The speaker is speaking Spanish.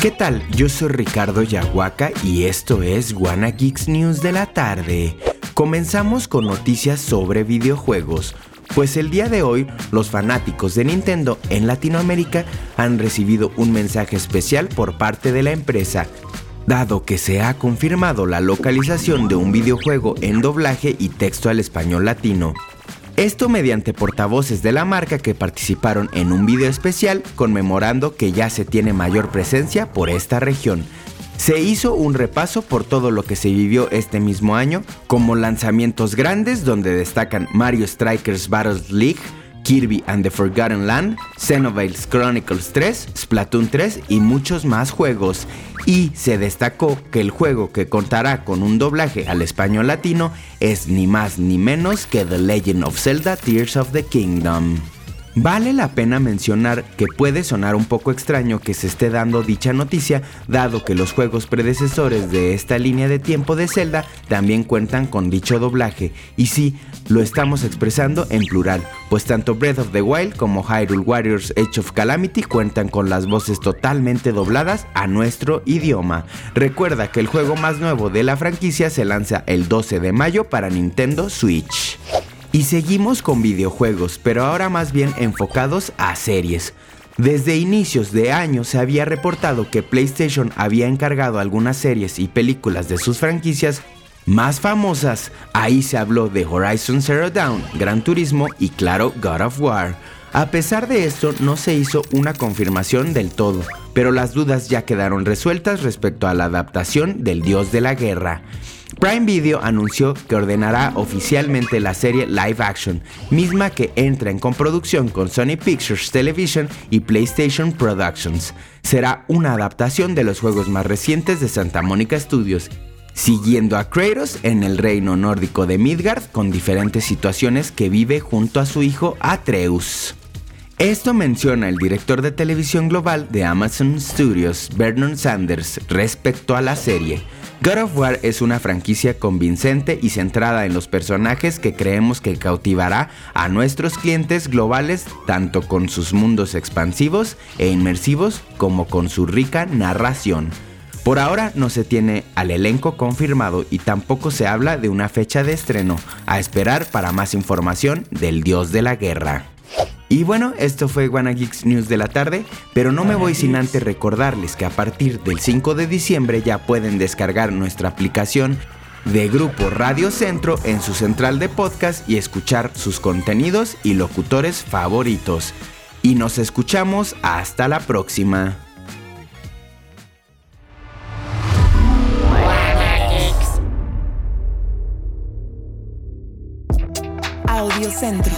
¿Qué tal? Yo soy Ricardo Yahuaca y esto es Wanna Geeks News de la tarde. Comenzamos con noticias sobre videojuegos. Pues el día de hoy, los fanáticos de Nintendo en Latinoamérica han recibido un mensaje especial por parte de la empresa, dado que se ha confirmado la localización de un videojuego en doblaje y texto al español latino. Esto mediante portavoces de la marca que participaron en un video especial conmemorando que ya se tiene mayor presencia por esta región. Se hizo un repaso por todo lo que se vivió este mismo año, como lanzamientos grandes donde destacan Mario Strikers Battle League, Kirby and the Forgotten Land, Xenoblade Chronicles 3, Splatoon 3 y muchos más juegos. Y se destacó que el juego que contará con un doblaje al español latino es ni más ni menos que The Legend of Zelda Tears of the Kingdom. Vale la pena mencionar que puede sonar un poco extraño que se esté dando dicha noticia, dado que los juegos predecesores de esta línea de tiempo de Zelda también cuentan con dicho doblaje, y sí, lo estamos expresando en plural, pues tanto Breath of the Wild como Hyrule Warriors Age of Calamity cuentan con las voces totalmente dobladas a nuestro idioma. Recuerda que el juego más nuevo de la franquicia se lanza el 12 de mayo para Nintendo Switch. Y seguimos con videojuegos, pero ahora más bien enfocados a series. Desde inicios de año se había reportado que PlayStation había encargado algunas series y películas de sus franquicias más famosas. Ahí se habló de Horizon Zero Dawn, Gran Turismo y claro God of War. A pesar de esto, no se hizo una confirmación del todo, pero las dudas ya quedaron resueltas respecto a la adaptación del Dios de la Guerra. Prime Video anunció que ordenará oficialmente la serie live action, misma que entra en coproducción con Sony Pictures Television y PlayStation Productions. Será una adaptación de los juegos más recientes de Santa Mónica Studios, siguiendo a Kratos en el reino nórdico de Midgard con diferentes situaciones que vive junto a su hijo Atreus. Esto menciona el director de televisión global de Amazon Studios, Vernon Sanders, respecto a la serie. God of War es una franquicia convincente y centrada en los personajes que creemos que cautivará a nuestros clientes globales tanto con sus mundos expansivos e inmersivos como con su rica narración. Por ahora no se tiene al elenco confirmado y tampoco se habla de una fecha de estreno, a esperar para más información del dios de la guerra. Y bueno, esto fue Wanna Geeks News de la tarde, pero no me voy sin antes recordarles que a partir del 5 de diciembre ya pueden descargar nuestra aplicación de Grupo Radio Centro en su central de podcast y escuchar sus contenidos y locutores favoritos. Y nos escuchamos hasta la próxima. Audio Centro.